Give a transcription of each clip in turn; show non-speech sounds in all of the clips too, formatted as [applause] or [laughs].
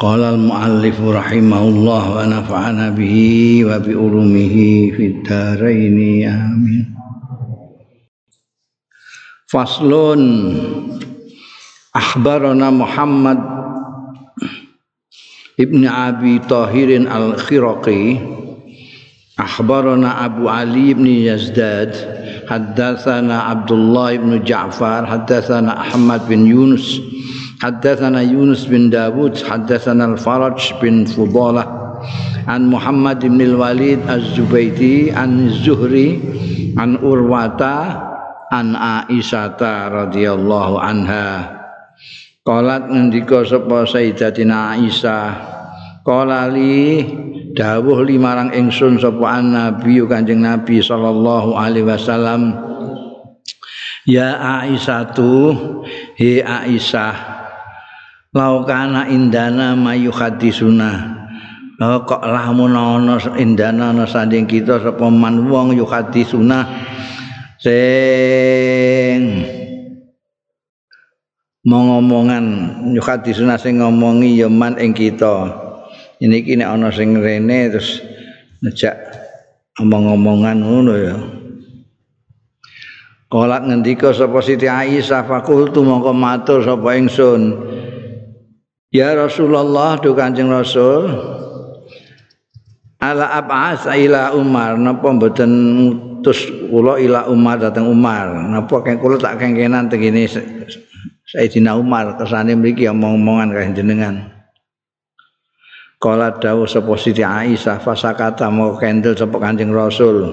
Qala al-muallif rahimahullah wa nafa'ana bihi wa bi ulumihi fid dharain amin. Faslun Akhbarana Muhammad Ibn Abi Tahirin al-Khiraqi Akhbarana Abu Ali ibn Yazdad Haddathana Abdullah ibn Ja'far Haddathana Ahmad Haddatsana Yunus bin Dawud, haddatsana Al-Faraj bin Fudalah an Muhammad bin Al-Walid Az-Zubaidi an Zuhri an Urwata an Aisyata radhiyallahu anha. Qalat ngendika sapa Sayyidatina Aisyah, qala li dawuh limarang ingsun sapa Nabi Kanjeng Nabi sallallahu alaihi wasallam. Ya Aisyatu, he Aisyah, laukana indana mayu hadisuna oh, kok lamun ana indana ana sanding kita sapa man wong yu hadisuna sing ngomongan yu hadisuna sing ngomongi ya man ing kita. Ini kini ana sing rene terus ngejak omong-omongan ngono ya. Kolak ngendika sapa Siti Aisyah fakultu mongko matur sapa ingsun Ya Rasulullah do Kanjeng Rasul. Ala ab'as ila Umar. Napa mboten ngutus kula ila Umar dateng Umar? Napa keng kula tak kengkenan tegene Sayyidina Umar kesane mriki omong-omongan kaya jenengan. Kala dawuh sapa Siti Aisyah fasakata mau kendel sapa Kanjeng Rasul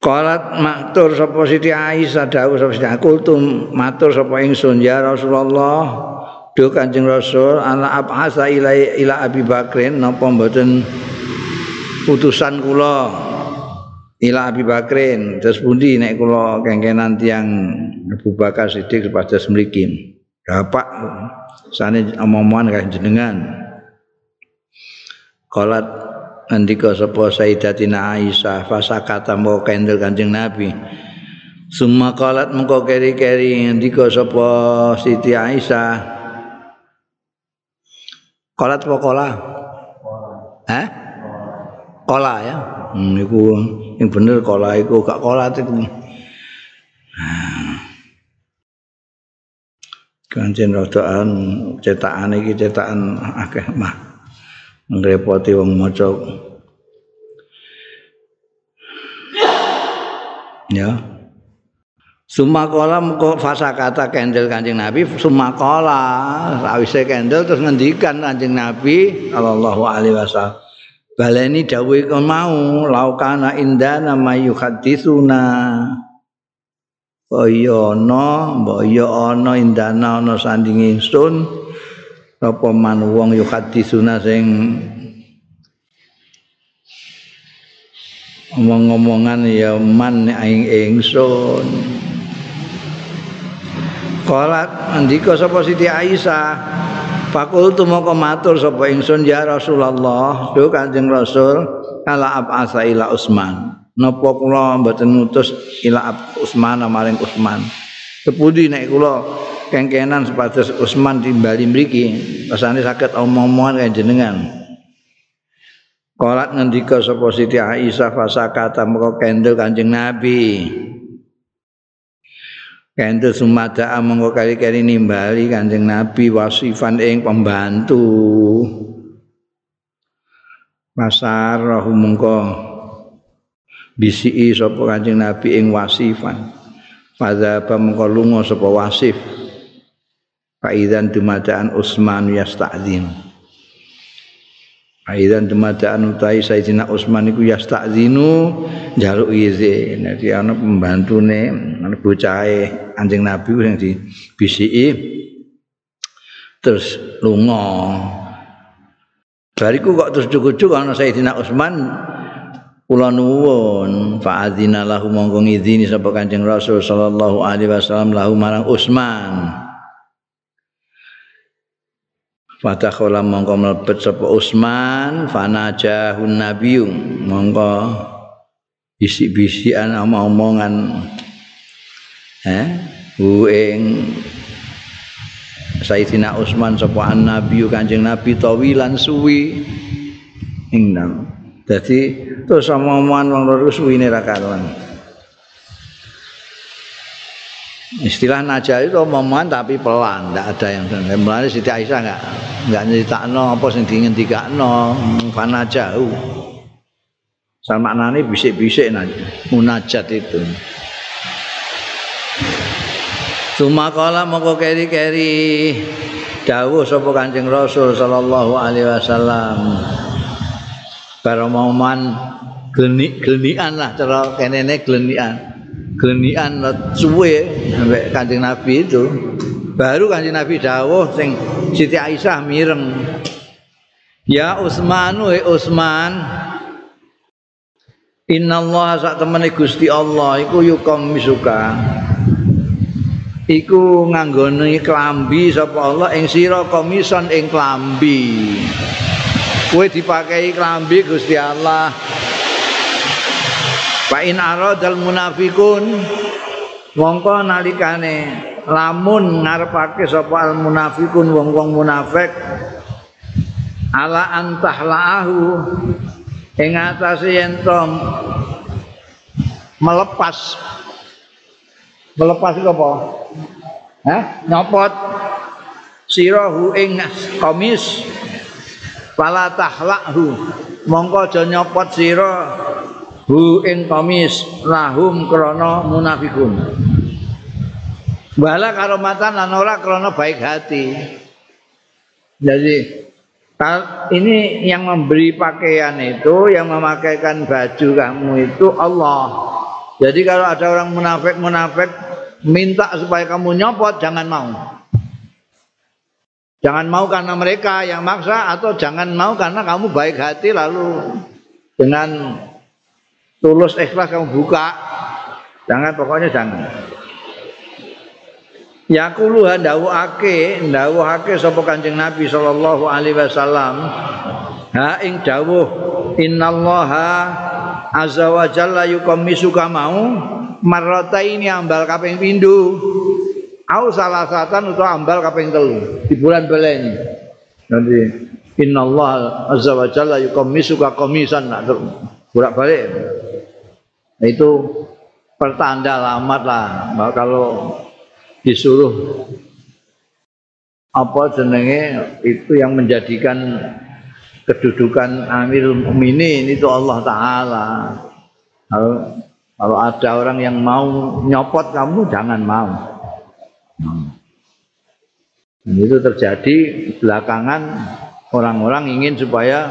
Qalat matur sapa Siti Aisyah dawuh sapa Siti Kultum matur sapa ingsun ya Rasulullah do Kanjeng Rasul ala abhasa ila ila Abi Bakrin napa mboten putusan kula? Ila Abi Bakrin terus pundi nek kula kengkenan tiyang Abu Bakar Siddiq sepados mriki? Bapak sane omong-omongan kaya jenengan. Qalat andika sapa Sayyidatina Aisyah fasakata mau kendel Kanjeng Nabi Summa qalat mengko keri-keri andika sapa Siti Aisyah Qalat apa qala? Hah? Qala ya. Hmm, iku yang bener qala iku gak qalat iku. Kanjeng rodaan cetakan iki cetakan akeh mah. Ngrepoti wong maca. Ya. Sumakola muka fasa kata kendel kancing Nabi Sumakola. Rawise kendel terus ngendikan kancing Nabi Sallallahu alaihi wasallam. Baleni dawe kon mau laukana indana mayu hadisuna Boyono, boyono indana ono sanding ingsun apa man wong yu hadisuna sing omong-omongan ya man ing ingsun. Qalat andika sapa Siti Aisyah? Fakultu moko matur sapa ingsun ya Rasulullah. Do Kanjeng Rasul ala abasa ila Utsman. Napa kula mboten ngutus ila Utsman maring Utsman? Kepudi nek kula kengkenan sepatus Utsman timbali mriki rasane saged omong-omongan kaya jenengan. Kolat ngendika sapa Siti Aisyah fasakata moko kendel Kanjeng Nabi. Kendel sumada mongko kali-kali nimbali Kanjeng Nabi wasifan ing pembantu. Masar roh mongko bisi sapa Kanjeng Nabi ing wasifan. Pada mongko lunga sapa wasif Faidan dumadaan Utsman yasta'zin. Faidan dumadaan utai Sayyidina Utsman iku yasta'zinu njaluk izin. Dadi ana pembantune, ana bocahe Anjing Nabi sing dibisiki terus lunga bariku kok terus cukup-cukup ana Sayyidina Utsman kula nuwun fa adzina lahu monggo ngizini sapa Kanjeng Rasul sallallahu alaihi wasallam lahu marang Utsman Fatakhala mongko mlebet sapa Utsman fanajahun nabiyyu mongko bisik-bisikan omong-omongan eh hu ing Sayyidina Utsman sapa Nabi Kanjeng Nabi tawilan suwi. Ing Dadi terus omongan wong loro suwine ra karuan. Istilah najah itu omongan tapi pelan, tidak ada yang mulai Siti Aisyah enggak enggak nyeritakno apa sing dingendikakno fana jauh. Sama maknane bisik-bisik munajat itu. Cuma kala moko keri-keri dawuh sapa Kanjeng Rasul sallallahu alaihi wasallam. Baromoman glenik-glenikan lah cara kenene glenikan. Glenikan suwe sampai Kanjeng Nabi itu. Baru Kanjeng Nabi dawuh sing Siti Aisyah mireng. Ya Utsman wa Utsman Inna Allah sak temene Gusti Allah iku yukom misuka. Iku nganggone klambi sapa Allah ing sira komison ing klambi. kowe dipakai klambi Gusti Allah Fa in aradal munafiqun mongko nalikane lamun ngarepake sapa al munafiqun wong-wong munafik ala antahlaahu ing atase yen melepas. Melepas apa? Hah? Nyopot. Sirahu ing komis. Fala tahlakhu mongko aja nyopot sira hu ing komis lahum krana munafikun. Bala karomatan lan ora krana baik hati. Jadi ini yang memberi pakaian itu yang memakaikan baju kamu itu Allah. Jadi kalau ada orang munafik munafik minta supaya kamu nyopot jangan mau. Jangan mau karena mereka yang maksa atau jangan mau karena kamu baik hati lalu dengan tulus ikhlas kamu buka. Jangan pokoknya jangan. Yakulu ndawuhake, ndawuhake sapa Kanjeng Nabi sallallahu alaihi wasallam. Ha ing dawuh innallaha azza wa jalla yuqammisuka mau marrataini ambal kaping pindho au salah satan utawa ambal kaping telu di bulan beleni nanti Allah azza wa jalla yuqammisuka qamisan nak bolak balik nah, itu pertanda alamat lah. Bahwa kalau disuruh apa jenenge itu yang menjadikan kedudukan Amirul Mukminin itu Allah taala. Kalau kalau ada orang yang mau nyopot kamu jangan mau. Dan itu terjadi belakangan orang-orang ingin supaya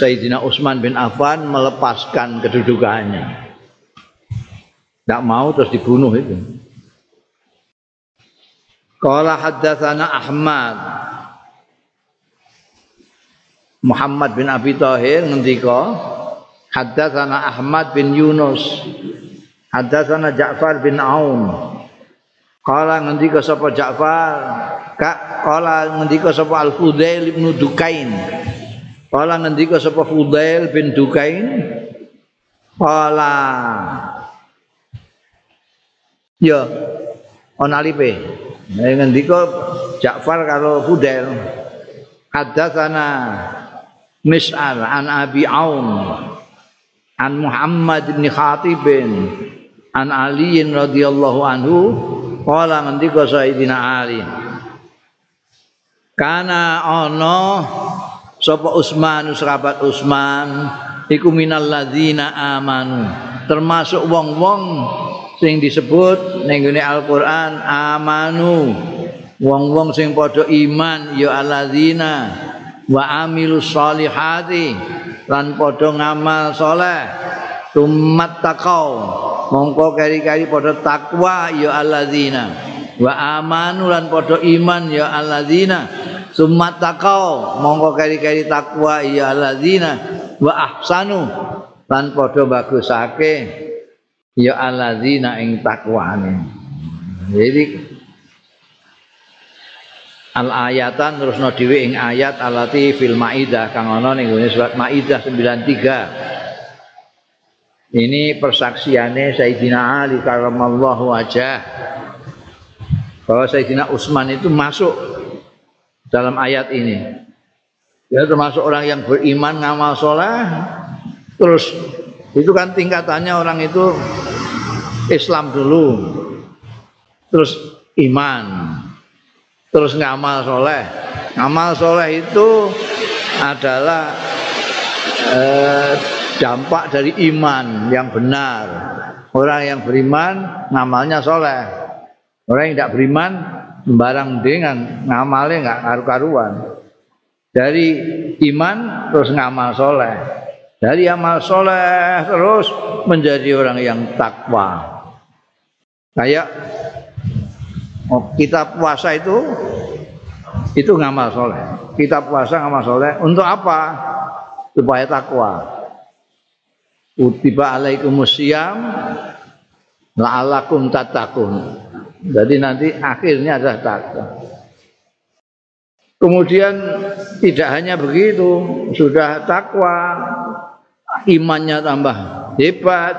Sayyidina Utsman bin Affan melepaskan kedudukannya. Tidak mau terus dibunuh itu. Qala haddatsana Ahmad Muhammad bin Abi Thahir ngendika haddatsana Ahmad bin Yunus Hadatsana Ja'far bin Aun. Qala ngendika sapa Ja'far, Kak qala ngendika sapa Al-Fudail bin Dukain. Qala ngendika sapa Fudail bin Dukain. Qala Ya, ana lipe. Ngendika Ja'far karo Fudail. Hadatsana Mis'al an Abi Aun an Muhammad bin Khatib an Ali radhiyallahu anhu qala ngendika Sayyidina Ali Kana ana sapa Utsman sahabat Utsman iku minal ladzina amanu. Termasuk wong-wong sing disebut ning Al-Qur'an amanu. Wong-wong sing padha iman ya alladzina wa amilus solihati lan padha ngamal saleh. Tumat takau mongko kari-kari padha takwa ya alladzina. Wa amanu lan padha iman ya alladzina Sumat takau mongko keri-keri takwa ya alladzina wa ahsanu lan padha bagusake ya alladzina ing takwane. Jadi al ayatan terus no dhewe ing ayat alati fil maidah kang ana ning surat maidah 93. Ini persaksiannya Sayyidina Ali karamallahu wajah bahwa Sayyidina Utsman itu masuk dalam ayat ini. Ya termasuk orang yang beriman ngamal soleh, terus itu kan tingkatannya orang itu Islam dulu, terus iman, terus ngamal soleh. Ngamal soleh itu adalah eh, dampak dari iman yang benar. Orang yang beriman ngamalnya soleh. Orang yang tidak beriman sembarang dengan ngamalnya nggak karu-karuan. Dari iman terus ngamal soleh. Dari amal soleh terus menjadi orang yang takwa. Kayak oh, kita puasa itu itu ngamal soleh. Kita puasa ngamal soleh untuk apa? Supaya takwa. Utiba alaikumusiyam la'alakum tatakun jadi nanti akhirnya adalah takwa. Kemudian tidak hanya begitu, sudah takwa, imannya tambah hebat,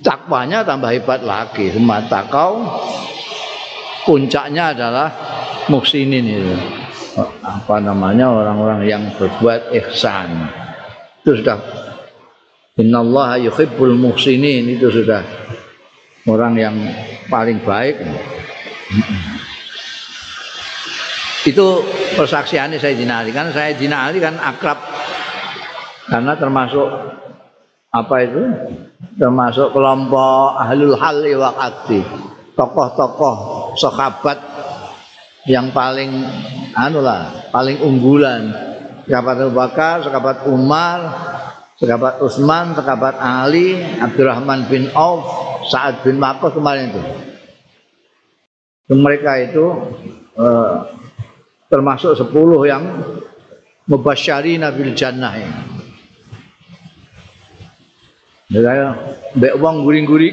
takwanya tambah hebat lagi. Semata kau puncaknya adalah muksinin itu. Apa namanya orang-orang yang berbuat ihsan. Itu sudah Innallaha yuhibbul muksinin itu sudah orang yang paling baik. Itu persaksiannya saya Ali kan saya Ali kan akrab. Karena termasuk apa itu? Termasuk kelompok ahlul hal wa tokoh-tokoh sahabat yang paling anu lah paling unggulan. Sahabat Abu Bakar, sahabat Umar, sahabat Utsman, sahabat Ali, Abdurrahman bin Auf, Sa'ad bin Waqqas kemarin itu. Mereka itu eh, termasuk 10 yang mubasyari nabil jannah ini. Ya, mbek wong guring-guri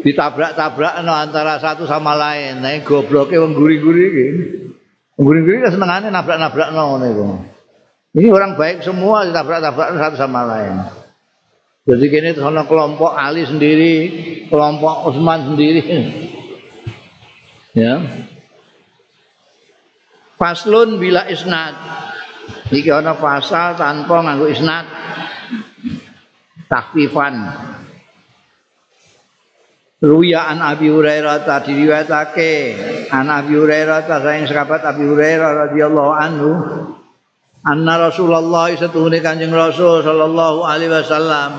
ditabrak-tabrak no antara satu sama lain. Nah, gobloke wong guri-guri iki. Guring-guri kan senengane nabrak-nabrak no. Ini orang baik semua ditabrak-tabrak satu sama lain. Jadi kini sana kelompok Ali sendiri, kelompok Utsman sendiri. Ya. Faslun bila isnad. Iki ana pasal tanpa nganggo isnad. Takfifan. Ruya an Abi Hurairah tadi diriwayatake an Abi Hurairah ta saing sahabat Abi Hurairah radhiyallahu anhu anna Rasulullah setuhune Kanjeng Rasul sallallahu alaihi wasallam.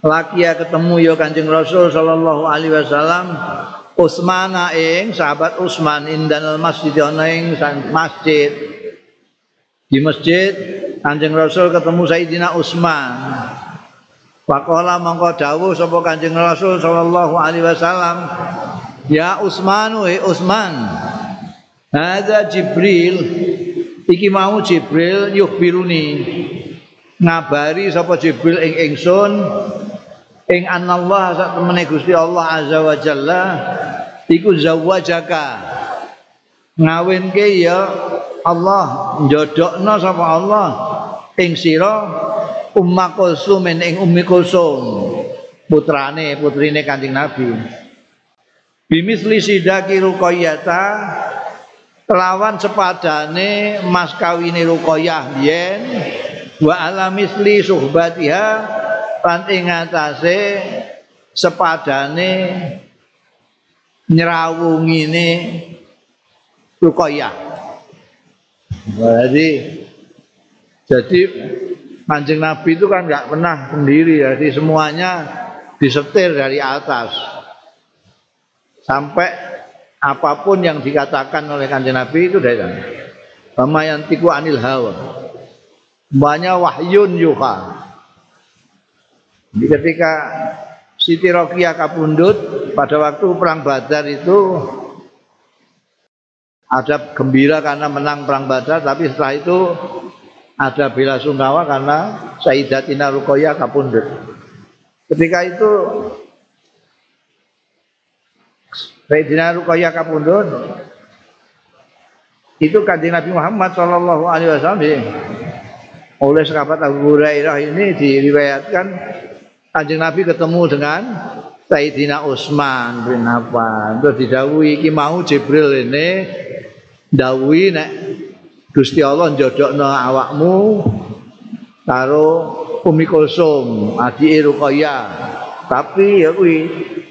Laki ya ketemu ya Kanjeng Rasul sallallahu alaihi wasallam. Utsmana ing sahabat Utsman indanal masjid ana ing masjid. Di masjid Kanjeng Rasul ketemu Sayyidina Utsman Pakola mongko dawuh sapa Kanjeng Rasul sallallahu alaihi wasallam? Ya Utsman we Utsman Hadza Jibril iki mau Jibril yukhbiruni ngabari sapa Jibril ing ingsun ing anallah sak temene Gusti Allah azza wa jalla iku zawajaka. Ngawinke ya Allah njodokno sapa Allah ing sira Umma Kulsum ing Ummi Kulsum putrane putrine Kanjeng Nabi. Bimisli sidaki ruqayyata kelawan sepadane mas kawine Ruqayyah biyen wa ala misli suhbatiha lan ing atase sepadane nyrawungine Ruqayyah jadi jadi Kanjeng Nabi itu kan nggak pernah sendiri jadi semuanya disetir dari atas. Sampai apa pun yang dikatakan oleh kanjeng Nabi itu dari sana. Bama yang tiku anil hawa. Banyak wahyun yuha. Jadi ketika Siti Rokia kapundut pada waktu perang Badar itu ada gembira karena menang perang Badar tapi setelah itu ada bela sungkawa karena Sayyidatina Ruqayyah kapundhut. Ketika itu Sayyidina Ruqayyah kapundhut itu kanjeng Nabi Muhammad Shallallahu Alaihi Wasallam oleh sahabat Abu Hurairah ini diriwayatkan kanjeng Nabi ketemu dengan Sayyidina Utsman bin Affan. Terus didawuhi iki mau Jibril ini dawuhi nek Gusti Allah njodokno awakmu karo Umi Kulsum adike Ruqayyah tapi ya kuwi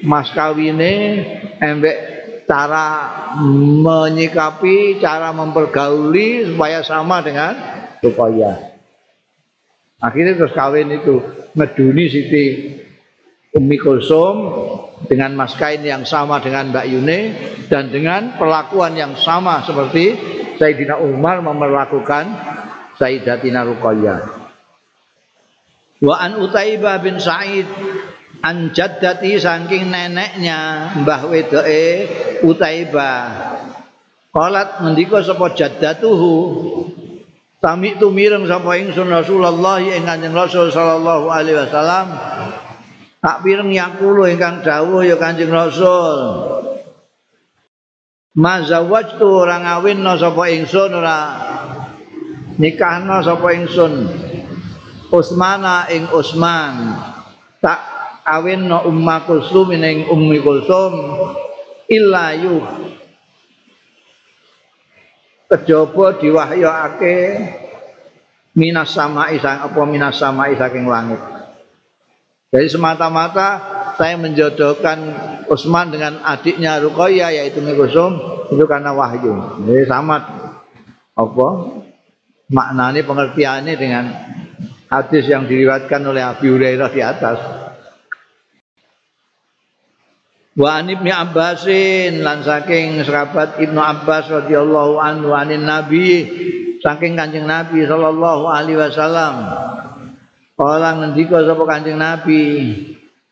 mas kawine embek cara menyikapi cara mempergauli supaya sama dengan Ruqayyah akhirnya terus kawin itu ngeduni Siti Umi Kulsum dengan mas kain yang sama dengan Mbak Yune dan dengan perlakuan yang sama seperti Sayyidina Umar memperlakukan Sayyidatina Ruqayyah. Wa an Utaibah bin Sa'id an jaddati saking neneknya Mbah wedoke Utaibah. Qalat mendika sapa jaddatuhu? Sami tu mireng sapa ingsun Rasulullah ing Kanjeng Rasul sallallahu alaihi wasallam. Tak pireng yakulo ingkang dawuh ya Kanjeng Rasul. Mazawajtu ora ngawinna sapa ingsun ora nikahna sapa ingsun Usmana ing Usman. Tak kawinna Umma Kulsum ing Ummi Kulsum. Illa yu. Kejaba diwahyakake minas sama'i sang apa minas sama'i saking langit. Jadi semata-mata saya menjodohkan Utsman dengan adiknya Ruqayyah yaitu Mikusum itu karena wahyu. Jadi sama apa? Maknanya pengertiannya dengan hadis yang diriwayatkan oleh Abi Hurairah di atas. Wa an Ibnu Abbasin lan saking sahabat Ibnu Abbas radhiyallahu anhu anin Nabi saking Kanjeng Nabi sallallahu alaihi wasallam. Orang ngendika sapa Kanjeng Nabi,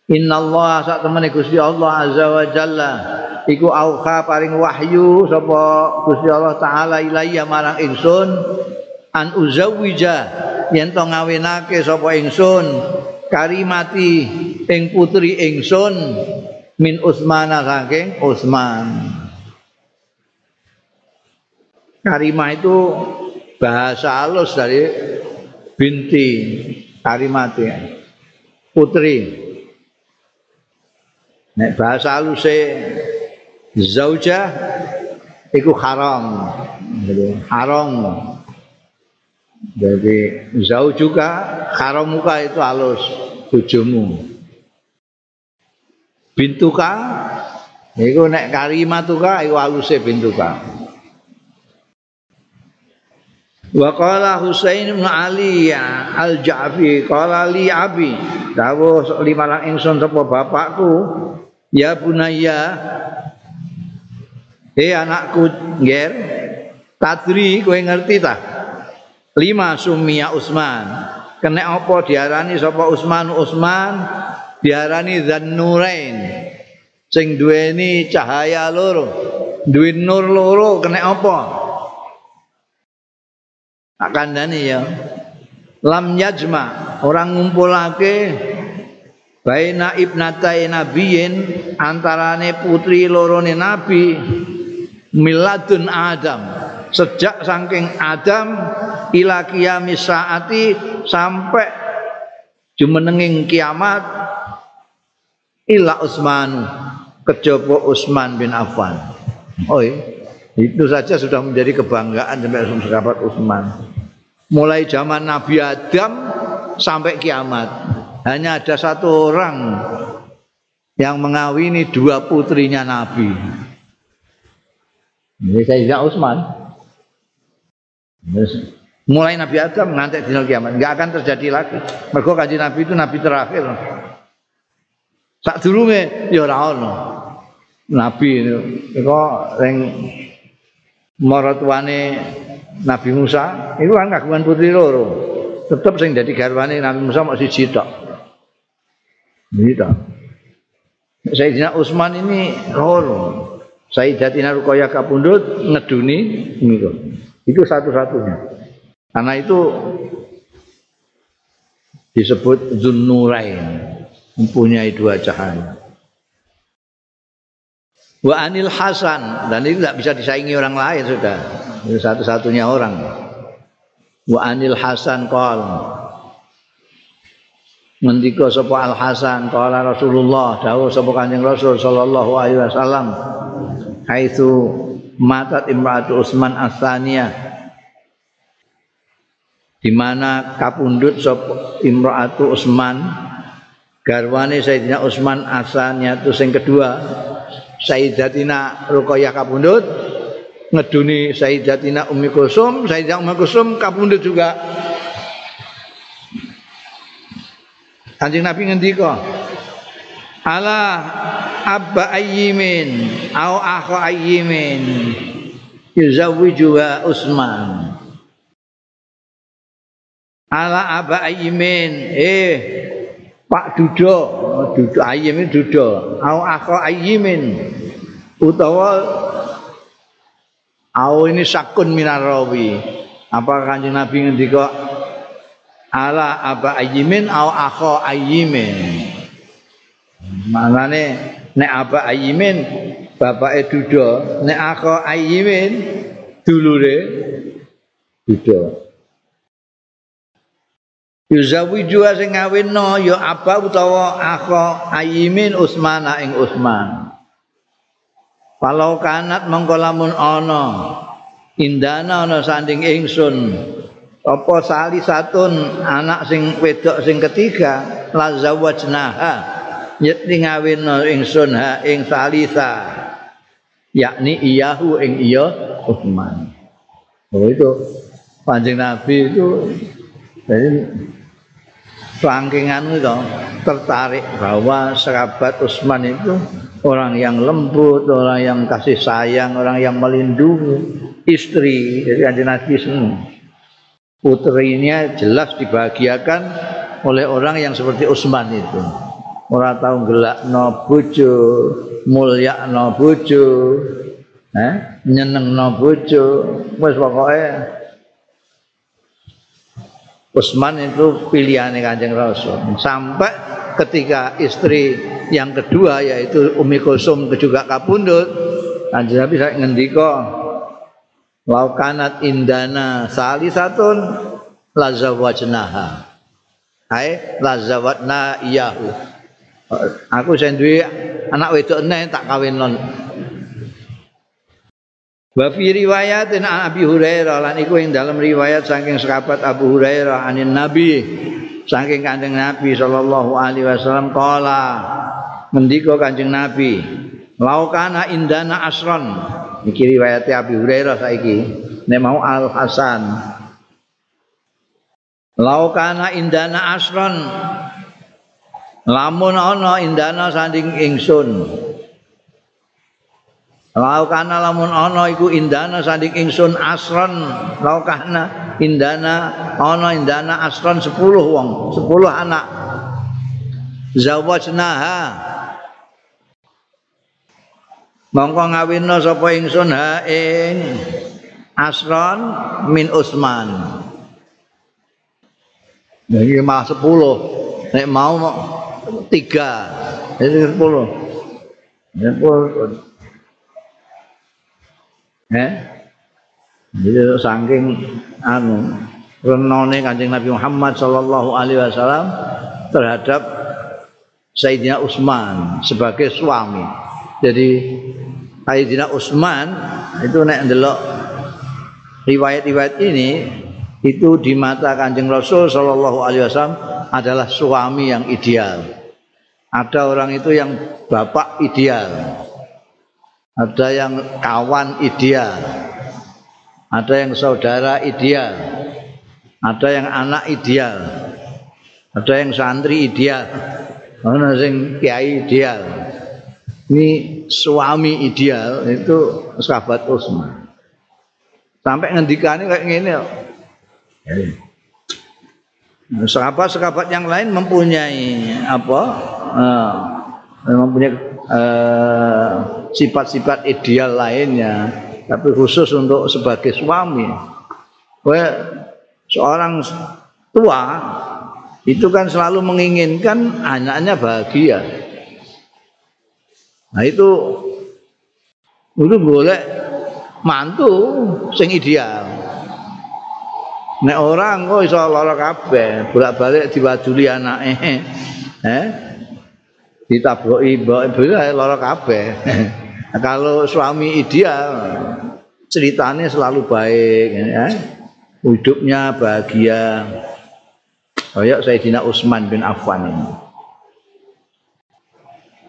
Inna Allah sak temene Gusti Allah azza wa jalla iku auha paring wahyu sapa Gusti Allah taala ilayya marang ingsun an uzawija yen to ngawinake sapa ingsun karimati ing putri ingsun min Usmana saking Usman Karimah itu bahasa halus dari binti karimati putri Nek bahasa haluse zauja iku haram. Haram. Jadi zau juga haram muka itu halus bojomu. Bintuka iku nek karimatuka iku haluse bintuka. Wa qala Husain bin Ali al-Ja'fi qala li abi dawuh lima lang ingsun sapa bapakku Ya bunaya Eh anakku nger Tadri kowe ngerti ta Lima sumia Usman. Kena apa diarani sapa Usman? Usman diarani Zannurain sing duweni cahaya loro. Duwe nur loro kena apa? Akan dani ya. Lam yajma orang ngumpulake baina ibnatai nabiyin antarane putri lorone nabi miladun adam sejak saking adam ila kiamis saati sampai jumenenging kiamat ila Utsman kejaba Utsman bin Affan oh itu saja sudah menjadi kebanggaan sampai sahabat Utsman mulai zaman Nabi Adam sampai kiamat hanya ada satu orang yang mengawini dua putrinya Nabi. Ini Sayyidah Utsman. Mulai Nabi Adam ngantek di kiamat, nggak akan terjadi lagi. Mergo kanjeng Nabi itu nabi terakhir. Sak durunge ya ora ono. Nabi itu kok ring maratuane Nabi Musa itu kan kagungan putri loro. Tetep sing dadi garwane Nabi Musa mau siji tok. Gitu. Sayyidina Utsman ini loro. Sayyidatina Ruqayyah kapundhut ngeduni niku. Itu satu-satunya. Karena itu disebut Zunnurain, mempunyai dua cahaya. Wa Anil Hasan dan ini tidak bisa disaingi orang lain sudah. Itu satu-satunya orang. Wa Anil Hasan qol Ngendika sapa Al Hasan qala Rasulullah dawuh sapa Kanjeng Rasul sallallahu alaihi wasallam haitsu matat imratu Utsman As-Saniyah. Di mana kapundut sapa imratu Utsman garwane Sayyidina Utsman As-Saniyah itu sing kedua. Sayyidatina Ruqayyah kapundut ngeduni Sayyidatina Ummi Kulsum Sayyidatina Ummi Kulsum kapundut juga. Kanjeng Nabi ngendika ala abba ayyimin au akha ayyimin yuzawwijuha Utsman ala abba ayyimin eh Pak Dudo, Dudo Ayim Dudo, au akha Ayimin utawa au ini sakun minarawi. Apa Kanjeng Nabi ngendika ala aba Ayimin au akha Ayimin. Manane nek aba Ayimin bapake Dudo, nek akha Ayimin dulure Dudo. Yuzawiju sing ngawinno ya apa utawa akha Ayimin Utsman ing Utsman. Kalau kanat mengko lamun ana indana ana sanding ingsun apa sali satun anak sing wedok sing ketiga la zawajnaha yekti ngawinno ingsun ha ing salisa yakni iyahu ing iya Utsman. Oh itu panjang Nabi itu jadi Rangkingan itu tertarik bahwa sahabat Utsman itu orang yang lembut, orang yang kasih sayang, orang yang melindungi istri. Jadi kanjeng Nabi senang. Putrinya jelas dibahagiakan oleh orang yang seperti Utsman itu. Orang tahu gelak no bojo, mulia no bojo, eh? nyeneng no bojo, wes pokoknya Utsman itu pilihan Kanjeng Rasul. Sampai ketika istri yang kedua yaitu Umi Kulsum juga kapundut, Kanjeng Nabi saya ngendika laukanat indana salisatun lazawajnaha. Hai lazawatna iyahu. Aku sendiri anak wedok eneh tak kawin non. Wa fi riwayatin Abi Hurairah lan iku ing dalam riwayat saking sahabat Abu Hurairah anin Nabi saking Kanjeng Nabi sallallahu alaihi wasallam qala ngendika Kanjeng Nabi laukana indana asron. Iki riwayat Abi Hurairah saiki nek mau Al Hasan. Laukana indana asron lamun ana indana sanding ingsun. Laukana lamun ana iku indana sanding ingsun asron. Laukana indana ana indana asron 10 wong 10 anak. Zawajnaha. Mongko ngawinna sapa ingsun? Ha ing asron min Usman Jadi mah 10 nek mau 3 jadi 10 10 Eh? Jadi saking anu renone Kanjeng Nabi Muhammad sallallahu alaihi wasallam terhadap Sayyidina Utsman sebagai suami. Jadi Sayyidina Utsman itu nek ndelok riwayat-riwayat ini itu di mata Kanjeng Rasul sallallahu alaihi wasallam adalah suami yang ideal. Ada orang itu yang bapak ideal, ada yang kawan ideal, ada yang saudara ideal, ada yang anak ideal, ada yang santri ideal, ada yang kiai ideal. Ini suami ideal itu sahabat Utsman. Sampai ngendikane kayak gini Sahabat-sahabat yang lain mempunyai apa? Uh, mempunyai uh, sifat-sifat ideal lainnya tapi khusus untuk sebagai suami seorang tua itu kan selalu menginginkan anaknya bahagia. Nah itu itu boleh mantu sing ideal. Nek orang kok iso lara kabeh, bolak-balik diwaduli anake. Eh? Ditaboki mbok lara kabeh. [laughs] Kalau suami ideal ceritanya selalu baik ya. hidupnya bahagia kayak Sayyidina Utsman bin Affan ini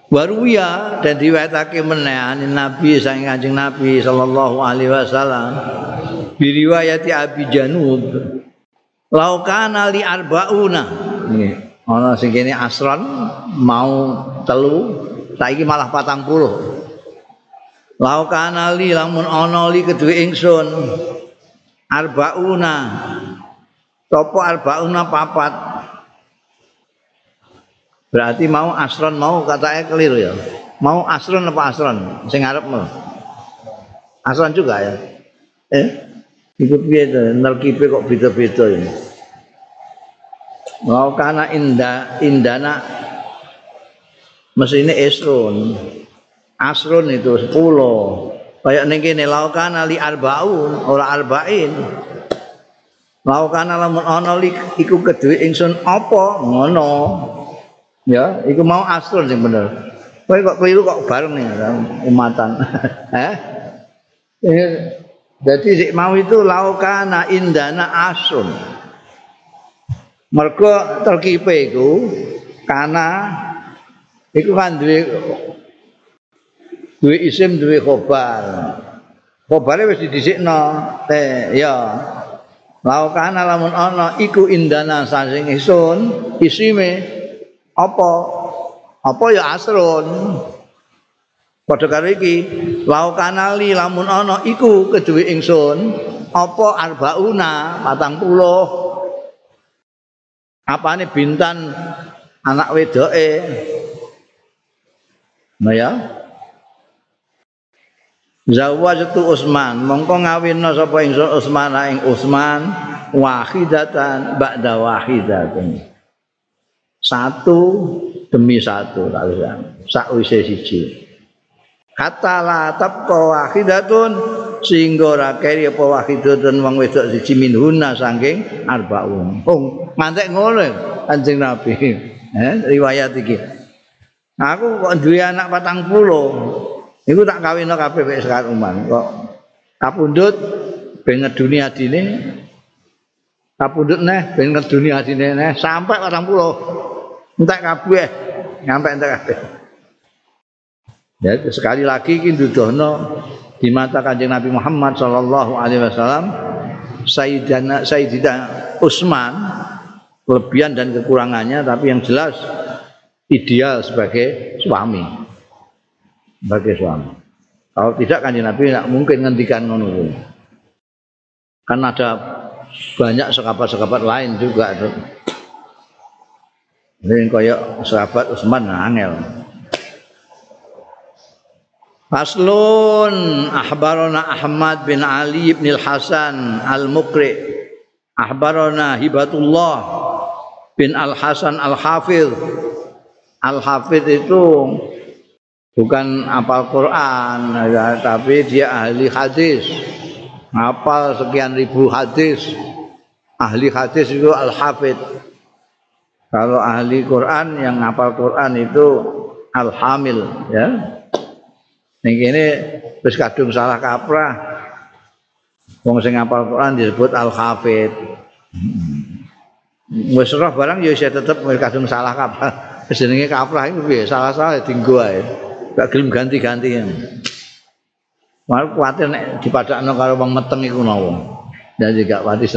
Waruya dan diwatake meneh Nabi sang Kanjeng Nabi sallallahu alaihi wasallam biriwayati Abi Janub. Laukana li arbauna. Ana sing kene asron mau telu saiki malah patang puluh. Laukana li lamun ana li kedue ingsun. Arbauna. Topo arbauna papat. Berarti mau asron mau katanya keliru ya. Mau asron apa asron? Sing ngarepmu. Asron juga ya? Eh ikut piye to? Nerkipe kok beda-beda ini mau kana inda indana mesinnya esron. Asron itu 10 kayak ning kene laukan ali arbaun ora arba'in. Laukan lamun ana iku kedue ingsun apa? Ngono. Ya iku mau asrul sing bener. Kowe kok keliru kok bareng nih umatan. [laughs] Eh jadi sik mau itu laukana indana asun. Mergo terkipe iku karena iku kan duwe duwe isim duwe khobar. Khobare wis didhisikno te ya. Laukana lamun ana iku indana sasing isun isime apa? Apa ya asrun padha karo iki laukana li lamun ana iku keduwe ingsun apa arbauna 40 apane bintan anak wedoke nah ya Zawajtu Utsman, mongko ngawinna sapa ingsun Utsman ing Utsman wahidatan ba'da wahidatan. Satu demi satu kalian. Sakwise siji. Kata la tabqa wahidatun sehingga ora keri apa wahidatun wong wedok siji minhuna saking arbaun. Wong mantek ngono Kanjeng Nabi. Eh, riwayat iki. Aku kok duwe anak patang puluh Iku tak kawinno kabeh wis sekarang umman. Kok kapundhut ben ngeduni adine. Kapundhut neh ben ngeduni adine neh sampai 40. Entek kabeh. Nyampe entek kabeh. Ya sekali lagi iki nduduhno di mata Kanjeng Nabi Muhammad sallallahu alaihi wasallam Sayyidina Utsman kelebihan dan kekurangannya tapi yang jelas ideal sebagai suami. sebagai suami. Kalau tidak kan Nabi tidak mungkin ngendikan ngono. Kan ada banyak sahabat-sahabat lain juga. Ini kaya sahabat Utsman angel. Faslun ahbarona Ahmad bin Ali bin Al-Hasan Al-Muqri ahbarona Hibatullah bin Al-Hasan Al-Hafiz Al-Hafiz itu bukan apal Quran ya, tapi dia ahli hadis. Apal sekian ribu hadis. Ahli hadis itu al hafid kalau ahli Quran yang apal Quran itu al hamil ya ini terus kadung salah kaprah wong sing apal Quran disebut al hafid wis roh barang ya tetep kadung salah kaprah [laughs] jenenge kaprah itu salah-salah tinggu ae gak gelem ganti-ganti. Mal kuwatir nek dipadakno karo wong meteng iku nawa. Jadi gak pati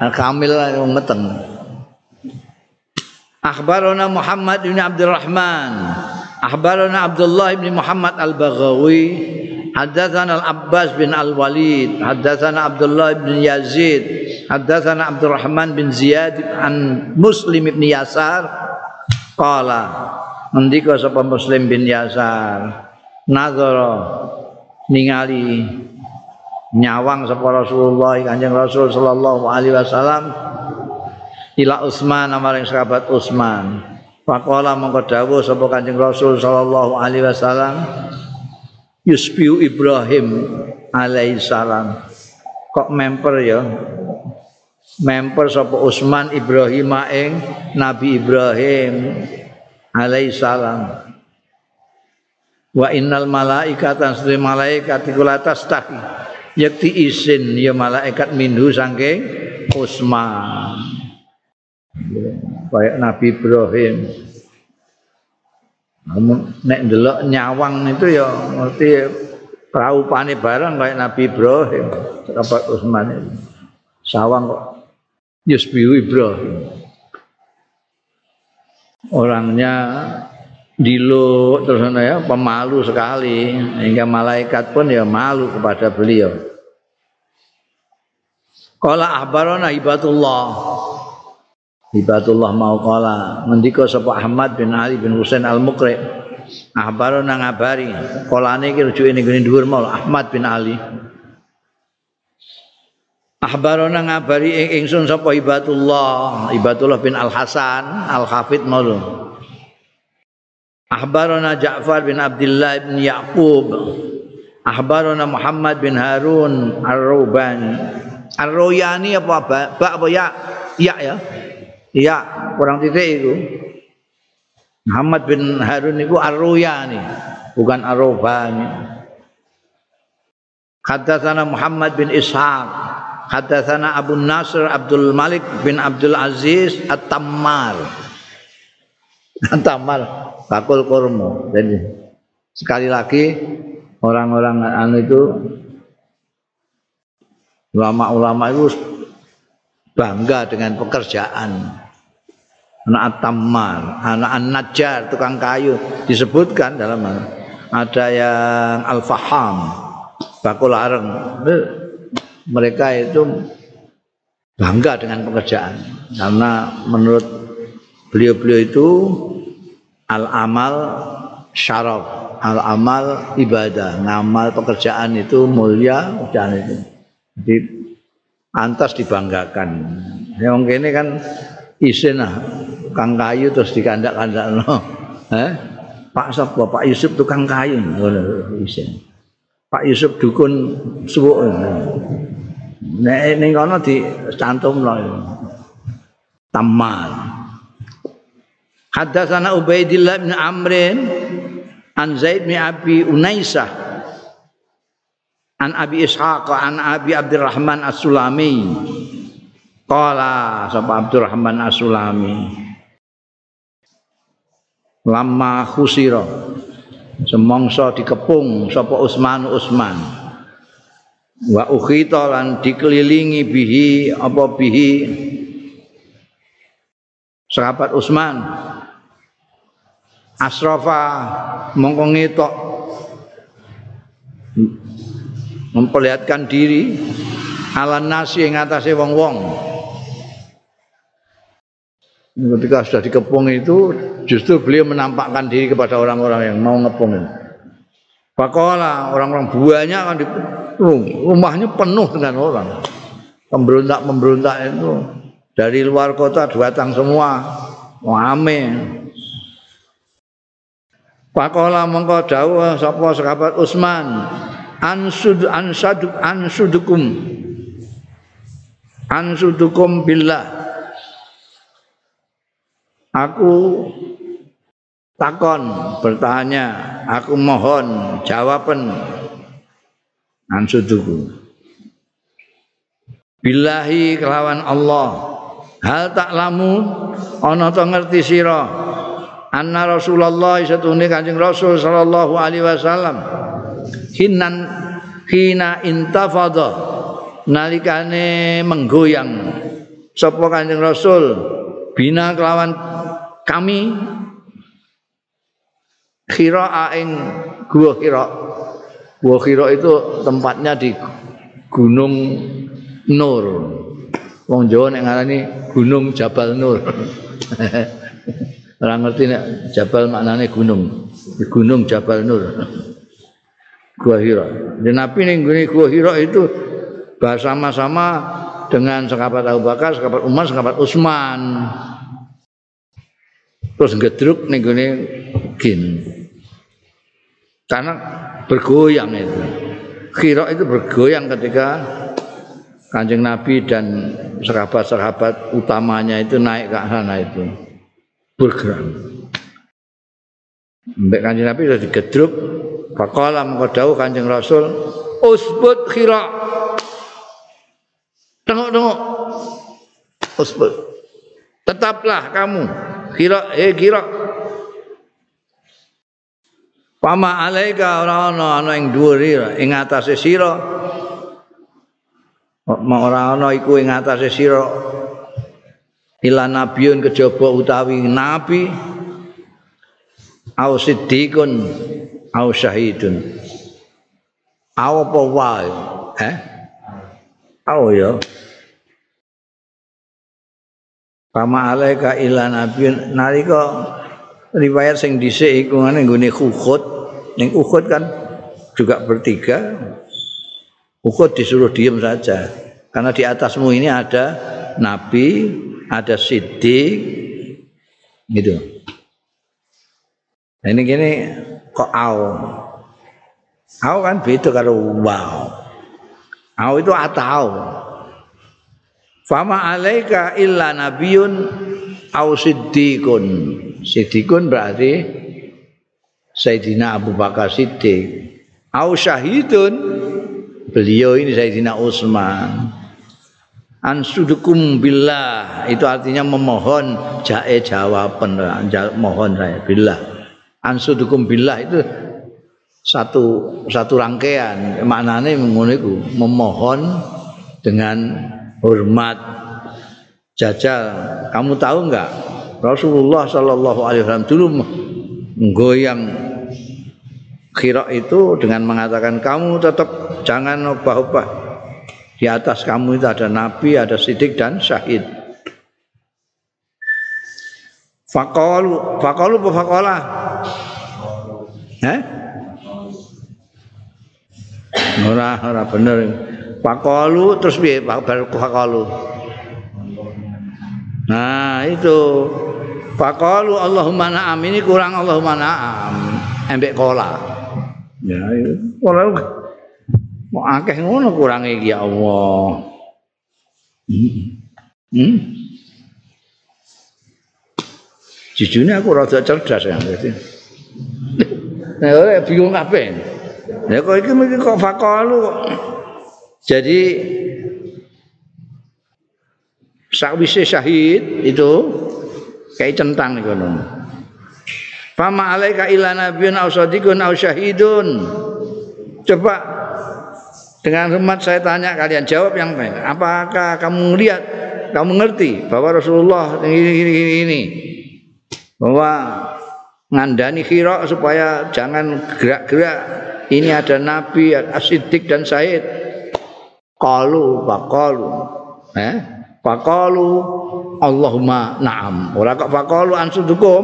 al kamil wong meteng. Akhbarana Muhammad bin Abdurrahman. Akhbarana Abdullah bin Muhammad Al-Baghawi. Haddatsana Al-Abbas bin Al-Walid, haddatsana Abdullah bin Yazid, haddatsana Abdurrahman bin Ziyad an Muslim bin Yasar qala ngendika sapa Muslim bin Yasar nazara ningali nyawang sapa Rasulullah Kanjeng Rasul sallallahu alaihi wasallam ila Utsman amaring sahabat Utsman Faqala mongko dawuh sapa Kanjeng Rasul sallallahu alaihi wasallam Yusbiu Ibrahim alaihi salam. Kok memper ya? Memper sapa Utsman Ibrahim ing Nabi Ibrahim alaihi salam. Wa innal malaikata sedhe malaikat iku latas tahi yakti isin ya malaikat minhu saking Utsman kayak Nabi Ibrahim. Nek ndelok nyawang itu ya ngerti praupane barang kayak Nabi Ibrahim. Sahabat Utsman itu. Sawang kok. Yusbiu Ibrahim. Orangnya dilo terus ya pemalu sekali. Hingga malaikat pun ya malu kepada beliau. Kala ahbarona ibatullah Ibatullah mau kala ngendika sapa Ahmad bin Ali bin Husain Al-Muqri. Ahbarona ngabari kalane iki rujuke ning dhuwur mau Ahmad bin Ali. Ahbarona ngabari ing ingsun sapa Ibatullah Ibatullah bin Al Hasan Al Hafid mau Ahbarana Ja'far bin Abdullah bin Yaqub. Ahbarana Muhammad bin Harun Ar-Rubani Ar-Royani apa? Ba, ba apa? Ya? Ya ya. Ya, kurang titik itu. Muhammad bin Harun itu Ar-Royani, bukan Ar-Rubani. Haddatsana Muhammad bin Ishaq, haddatsana Abu Nasr Abdul Malik bin Abdul Aziz At-Tammar. At-Tammar [laughs] bakul kurma. Jadi sekali lagi orang-orang anu itu ulama-ulama itu bangga dengan pekerjaan anak tammar, anak an-najjar, tukang kayu disebutkan dalam ada yang al-faham, bakul areng. Mereka itu bangga dengan pekerjaan karena menurut beliau-beliau itu al-amal syaraf, al-amal ibadah, ngamal pekerjaan itu mulia, pekerjaan itu. Jadi antas dibanggakan. Yang ini kan isin lah, kang kayu terus dikandak-kandak no. Eh? Pak Sopo, Pak Yusuf tukang kayu, isin. Pak Yusuf dukun suwuk. Nek ning kono di cantum loh. Tamal. Haddatsana Ubaidillah bin Amrin an Zaid bin Abi Unaisah an Abi Ishaq an Abi Abdurrahman As-Sulami. Qala sapa Abdurrahman As-Sulami? Lama khusira semongso dikepung sapa Utsman Utsman. Wa ukhita lan dikelilingi bihi apa bihi? Sahabat Utsman asrafa mongko ngetok memperlihatkan diri ala nasi yang atasnya wong-wong. Ketika sudah dikepung itu justru beliau menampakkan diri kepada orang-orang yang mau ngepung. Pakola orang-orang banyak kan di rumahnya penuh dengan orang. Pemberontak-pemberontak itu dari luar kota datang semua. Amin. Pakola mengko dawuh sapa sahabat Utsman ansud ansaduk ansudukum. Ansudukum billah. Aku takon bertanya. Aku mohon jawaban. Ansudukum. Billahi kelawan Allah. Hal tak lamu ana to ngerti sira? Anna Rasulullah satune Kanjeng Rasul sallallahu alaihi wasallam hinan hina intafadha nalikane menggoyang sapa Kanjeng Rasul bina kelawan kami Khira ing gua Khira. Gua Khira itu tempatnya di Gunung Nur. Wong Jawa nek ngarani Gunung Jabal Nur. [laughs] Orang ngerti nek Jabal maknane gunung. Gunung Jabal Nur. Gua Hira. Dan Nabi ning Gua Hira itu bersama-sama dengan sahabat Abu Bakar, sahabat Umar, sahabat Utsman. Terus gedruk ning gone gin. Karena bergoyang itu. Kira itu bergoyang ketika Kanjeng Nabi dan sahabat-sahabat utamanya itu naik ke sana itu bergerak. Mbak Kanjeng Nabi sudah digedruk, Faqala mengkodau Kanjeng Rasul, usbut khira. Tengok-tengok. Usbut. Tetaplah kamu. Khira, eh khira. Pama alaika ora ana ana ing dhuwur ing atase sira. Ora ana iku ing atase sira. Ila nabiun kejaba utawi nabi. Au siddiqun au syahidun. Au apa wae? Eh? Au ya. Pama alaika ila nabiun nalika riwayat sing dhisik iku ngene nggone Uhud ning Uhud kan juga bertiga Uhud disuruh diam saja karena di atasmu ini ada nabi ada siddiq gitu nah, ini gini kok au au kan beda karo wow au itu atau fama alaika illa nabiyun au siddiqun Siddiqun berarti Sayyidina Abu Bakar Siddiq. Au syahidun beliau ini Sayyidina Utsman. Ansudukum billah itu artinya memohon jae jawaban mohon saya billah. Ansudukum billah itu satu satu rangkaian maknanya mengono memohon dengan hormat jajal kamu tahu enggak Rasulullah Shallallahu Alaihi Wasallam dulu menggoyang kira itu dengan mengatakan kamu tetap jangan obah-obah di atas kamu itu ada nabi, ada sidik dan syahid. Fakalu apa fakola? Eh? Ora, ora bener. Fakalu terus piye? Fakalu. Nah, itu Faqalu Allahumma na'am ini kurang Allahumma na'am. Embek kola. Ya, kola mau akeh ngono kurang iki ya Allah. Hmm. hmm? Jujurnya aku rada cerdas ya berarti. Nah, ora bingung kabeh. Ya kok iki mesti kok faqalu Jadi sakwise syahid itu kayak centang nih kono. Fama alaika illa nabiyyun aw sadiqun aw syahidun. Coba dengan hormat saya tanya kalian jawab yang baik. Apakah kamu lihat, kamu ngerti bahwa Rasulullah ini ini ini, ini. bahwa ngandani khira supaya jangan gerak-gerak. Ini ada Nabi, Asidik dan Said. Kalu, bakalu. Eh? Faqalu Allahumma na'am. Ora kok faqalu ansudukum.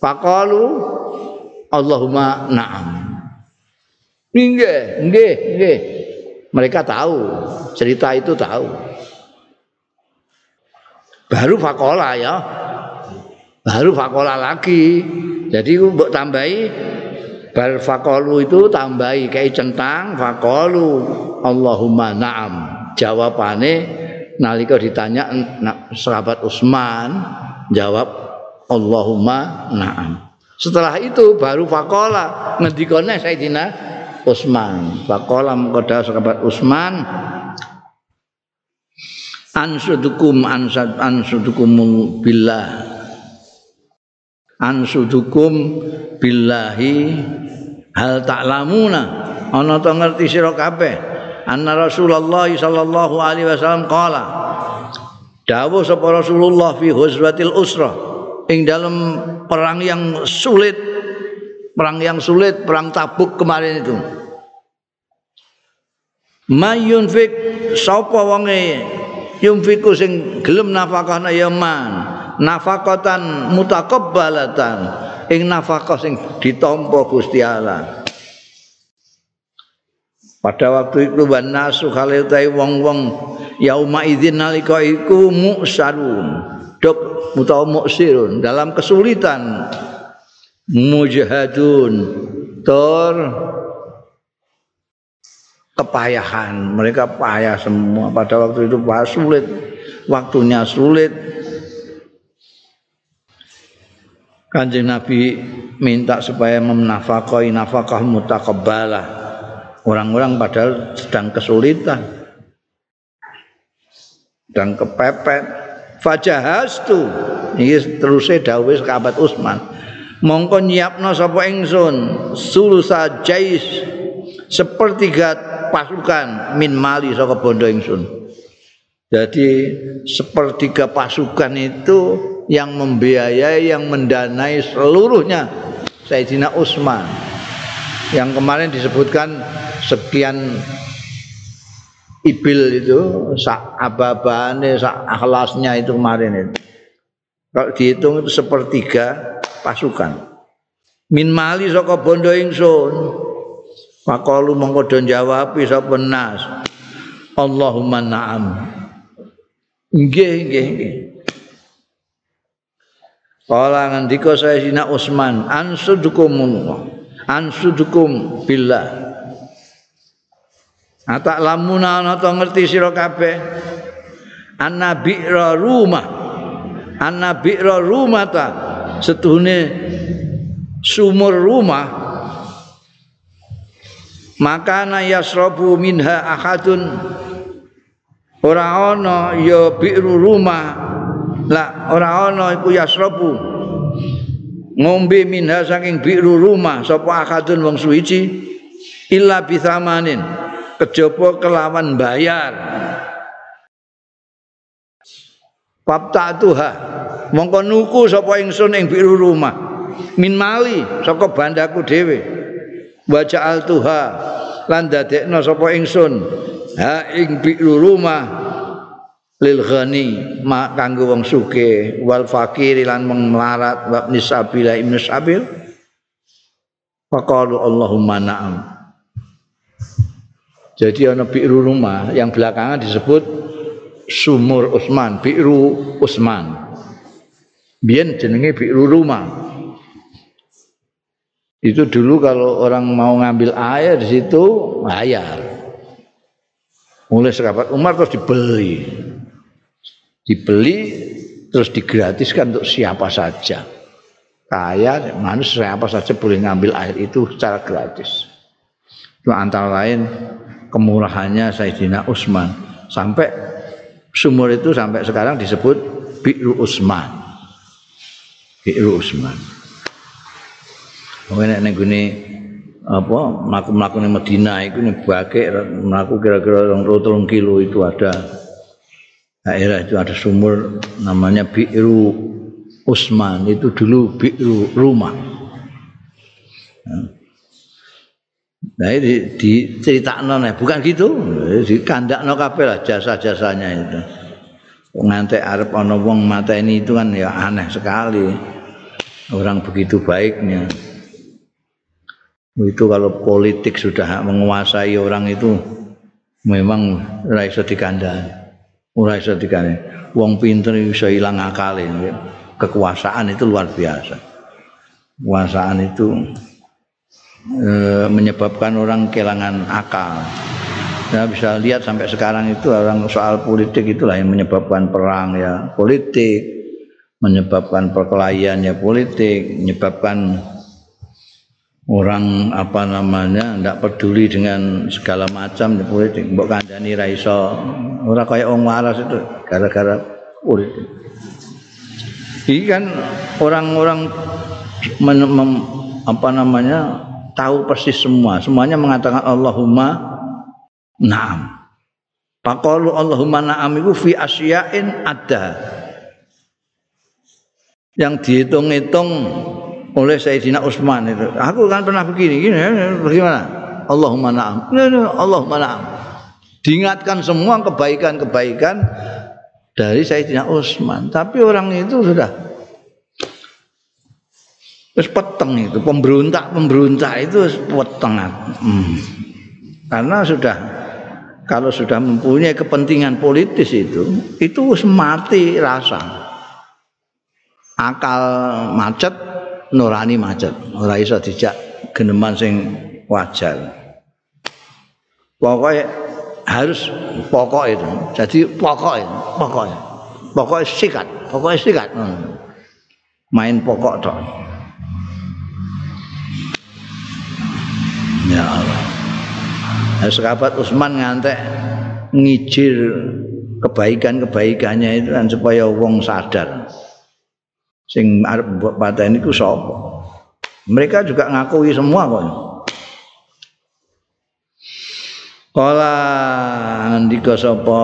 Faqalu Allahumma na'am. Nggih, nggih, nggih. Mereka tahu, cerita itu tahu. Baru fakola ya. Baru fakola lagi. Jadi mbok tambahi bar fakolu itu tambahi kayak centang fakolu Allahumma na'am. Jawabane nalika ditanya sahabat Utsman jawab Allahumma na'am. Setelah itu baru fakola ngendikane Sayyidina Utsman. Fakola mengkoda sahabat Utsman ansudukum ansad ansudukum billah ansudukum billahi hal ta'lamuna. Ana to ngerti sira kabeh? Anna Rasulullah sallallahu alaihi wasallam qala dawuh sapa Rasulullah fi huzwatil usrah ing dalam perang yang sulit perang yang sulit perang Tabuk kemarin itu. Mayunfik sapa wonge yunfiku sing gelem nafakahna yaman nafakatan mutakabbalatan ing nafakah sing ditampa Gusti Allah. Pada waktu itu wan nasu khalil wong-wong yauma idzin nalika iku muksarun dok utawa muksirun dalam kesulitan. Mujahadun. Tor kepayahan. Mereka payah semua. Pada waktu itu pas sulit. Waktunya sulit Kanjeng Nabi minta supaya menafkahi nafkah mutakabbalah orang-orang padahal sedang kesulitan. Dan kepepet. Fajahas tu ini terusnya dawai sahabat Utsman mongko nyiapno sapa ingsun? Sulusa jais. Sepertiga pasukan min mali saka bondo ingsun. Jadi sepertiga pasukan itu yang membiayai, yang mendanai seluruhnya Sayyidina Utsman. Yang kemarin disebutkan sekian ibil itu sak ababane sak akhlasnya itu kemarin itu. Kalau dihitung itu sepertiga pasukan. Min mali saka bondo ingsun. Faqalu mongko do jawab sapa nas. Allahumma na'am. Nggih nggih nggih. Kala ngendika saya Sina Utsman, ansudukum ansudukum billah. Atak lamuna ana to ngerti sira kabeh. Annabi'ra rumah. Annabi'ra rumah ta setuhune sumur rumah maka na yasrabu minha ahadun ora ana ya biru rumah la ora ana iku yasrabu ngombe minha saking biru rumah sapa ahadun wong suwiji illa bisamanin kejaba kelawan bayar Papta tuha. Mongko nuku sapa ingsun ing biru rumah. Min mali saka bandaku dhewe. Wa ja'altuha lan dadekno sapa ingsun. Ha ing bi'ru rumah lil ghani ma kanggo wong sugih wal fakir lan melarat wa nisabila ibn sabil faqalu Allahumma na'am jadi ana bi'ru rumah yang belakangan disebut sumur Utsman bi'ru Utsman biyen jenenge bi'ru rumah itu dulu kalau orang mau ngambil air di situ bayar. Mulai sekabat Umar terus dibeli. Dibeli terus digratiskan untuk siapa saja. Kaya, manusia siapa saja boleh ngambil air itu secara gratis. Itu antara lain kemurahannya Sayyidina Utsman. Sampai sumur itu sampai sekarang disebut Bi'ru Utsman. Bi'ru Utsman. Nek ning gone apa mlaku-mlaku ning Madinah iku ning bakek mlaku kira-kira 2 kilo itu ada daerah itu ada sumur namanya Bi'ru Usman itu dulu Bi'ru rumah. Nah ini diceritakan nih, bukan gitu, di no kabeh lah jasa-jasanya itu. Ngantek arep ana wong mata ini itu kan ya aneh sekali. Orang begitu baiknya. itu kalau politik sudah menguasai orang itu memang ora iso dikandani ora iso dikandani wong pinter iso ilang akal kekuasaan itu luar biasa. Kekuasaan itu e, menyebabkan orang kehilangan akal. Saya bisa lihat sampai sekarang itu orang soal politik itulah yang menyebabkan perang ya politik menyebabkan perkelahian ya politik menyebabkan orang apa namanya tidak peduli dengan segala macam di politik mbok kandani ra iso. Ora kaya waras itu gara-gara politik ini kan orang-orang apa namanya tahu persis semua. Semuanya mengatakan Allahumma na'am. Pakalu Allahumma na'am itu fi asyain ada yang dihitung-hitung oleh Sayyidina Utsman itu. Aku kan pernah begini, gini, bagaimana? Allahumma na'am. Allahumma na'am. Diingatkan semua kebaikan-kebaikan dari Sayyidina Utsman. Tapi orang itu sudah terus peteng itu, pemberontak-pemberontak itu peteng. Hmm. karena sudah kalau sudah mempunyai kepentingan politis itu itu mati rasa akal macet nurani macet. Ora iso dijak geneman sing wajar. Pokoknya harus pokok itu jadi pokok itu pokoknya pokoknya sikat pokoknya sikat. Hmm. main pokok toh ya Allah. Nah, sahabat Utsman ngantek ngijir kebaikan-kebaikannya itu kan supaya wong sadar sing arep mbok pateni ku sapa? Mereka juga ngakui semua kok. Kala ngendika sapa?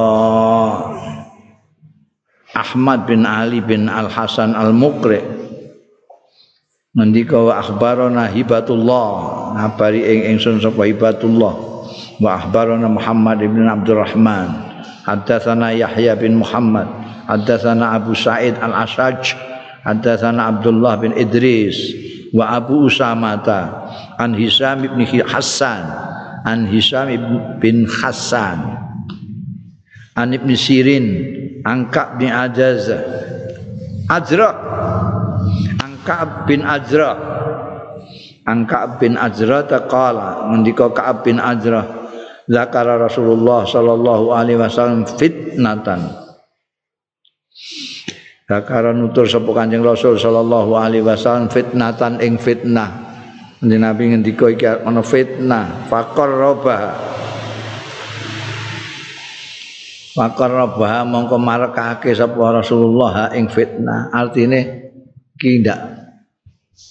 Ahmad bin Ali bin Al Hasan Al Mukri ngendika wa akhbarana hibatullah. Ngabari ing ingsun sapa hibatullah. Wa akhbarana Muhammad bin Abdurrahman. Haddatsana Yahya bin Muhammad. Haddatsana Abu Sa'id Al Asaj haddatsana Abdullah bin Idris wa Abu Usamata an Hisam bin Hassan an Hisam bin Hassan an Ibn Sirin Angka bin Ajaz Ajra Angka bin Ajra Angka bin Ajra taqala ngendika Ka'ab bin Ajra zakara Rasulullah sallallahu alaihi wasallam fitnatan Zakara nutur sapa Kanjeng Rasul sallallahu alaihi wasallam fitnatan ing fitnah. Nanti Nabi ngendika iki ana fitnah fakor robah fakor robah mongko marekake sapa Rasulullah ing fitnah. Artine ki ndak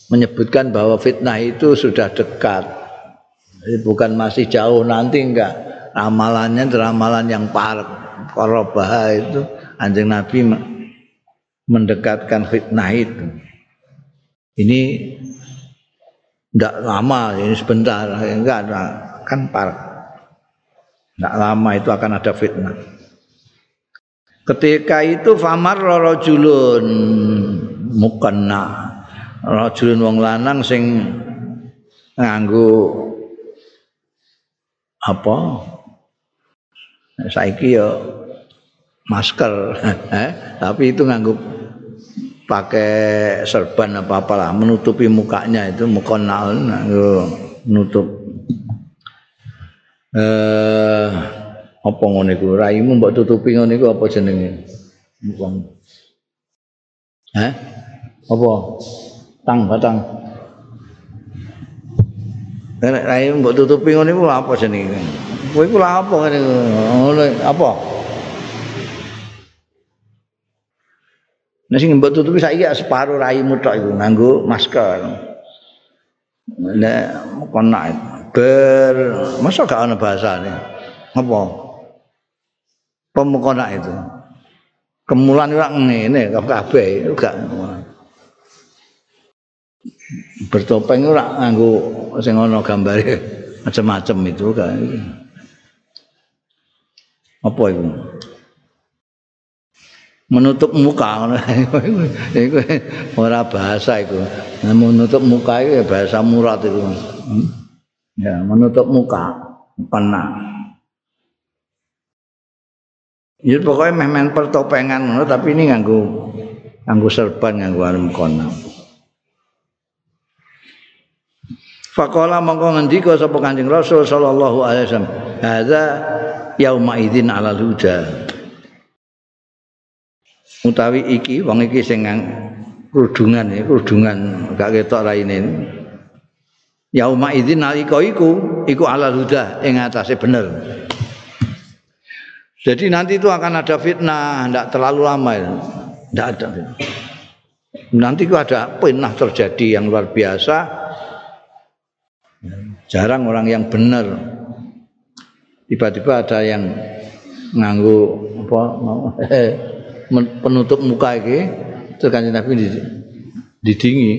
menyebutkan bahwa fitnah itu sudah dekat. Jadi bukan masih jauh nanti enggak. Ramalannya ramalan yang parek. Korobah itu anjing Nabi mendekatkan fitnah itu. Ini tidak lama ini sebentar enggak ada kan par tidak lama itu akan ada fitnah. Ketika itu famar rajulun mukanna rajulun wong lanang sing nganggo apa? Saiki ya masker [laughs] eh? tapi itu nganggo pakai serban apa apalah menutupi mukanya itu mukona menutup eh apa ngono iku raimu mbok tutupi ngono iku apa jenenge wong Hah? Apa? Tang batang. Nek raimu mbok tutupi ngono iku apa jenenge? Kowe iku lha apa ngene? Ngono apa? Nah sing mbok tutupi saiki separuh raimu tok iku nganggo masker. Nek kena ber masa gak ana bahasane. Apa? Pemukona itu. Kemulan ora ngene kabeh gak bertopeng ora nganggo sing ana gambare [laughs] macam-macam itu kan. Apa itu? Menutup muka [laughs] itu ora bahasa itu menutup muka ya bahasa murad itu ya menutup muka pernah ya pokoknya memang pertopengan tapi ini nganggu nganggu serban nganggu alam kona Fakola mongko ngendika sapa Kanjeng Rasul sallallahu alaihi wasallam, "Hadza yauma idzin 'alal huda." Utawi iki wong iki sing kerudungan ya kerudungan gak ketok raine. Yauma idzin nalika iku iku ala huda ing atase bener. Jadi nanti itu akan ada fitnah ndak terlalu lama ya. Ndak ada nanti itu ada fitnah terjadi yang luar biasa. Jarang orang yang benar tiba-tiba ada yang nganggu apa mau [laughs] penutup muka iki terus kanjeng Nabi didingi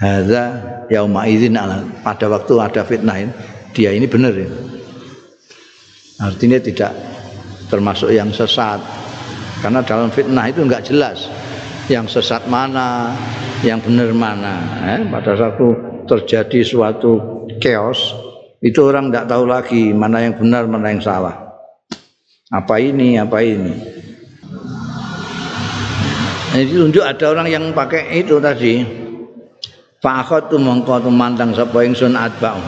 hadza yauma idzin pada waktu ada fitnah ini dia ini benar ya artinya tidak termasuk yang sesat karena dalam fitnah itu enggak jelas yang sesat mana yang benar mana eh, pada satu terjadi suatu chaos Itu orang tidak tahu lagi mana yang benar, mana yang salah. Apa ini, apa ini. Ini tunjuk ada orang yang pakai itu tadi. Fakot tu mongko tu sapa ingsun atba'u.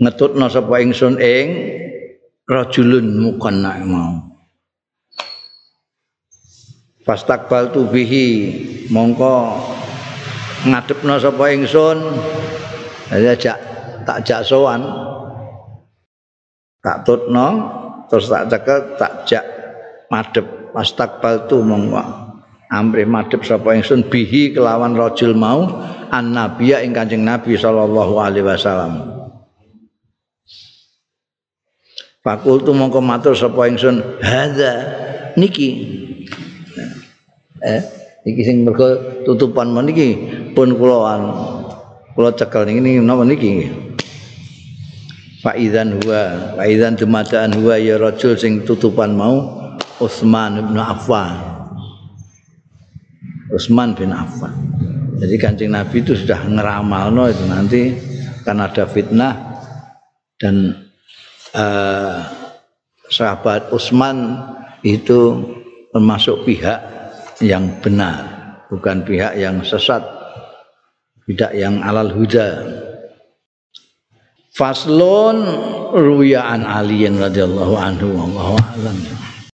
Ngetutno sapa ingsun ing rajulun mukanna mau. Fastakbal tu bihi mongko ngadepno sapa ingsun. Ajak tak jak tak tutno terus tak cekel tak jak madep mastakbal tu mongko. Amri madep sapa ingsun bihi kelawan rajul mau an nabiya ing kanjeng nabi sallallahu alaihi wasallam. Fakultu mongko matur sapa ingsun hadza niki. Eh iki sing mergo tutupan meniki pun kula kula cekel niki napa niki? Faizan huwa Faizan dumadaan huwa ya rajul sing tutupan mau Utsman bin Affan. Utsman bin Affan. Jadi kancing Nabi itu sudah ngeramalno itu nanti kan ada fitnah dan uh, sahabat Utsman itu termasuk pihak yang benar bukan pihak yang sesat tidak yang alal huda. Faslun ruya an Ali radhiyallahu anhu wallahu a'lam.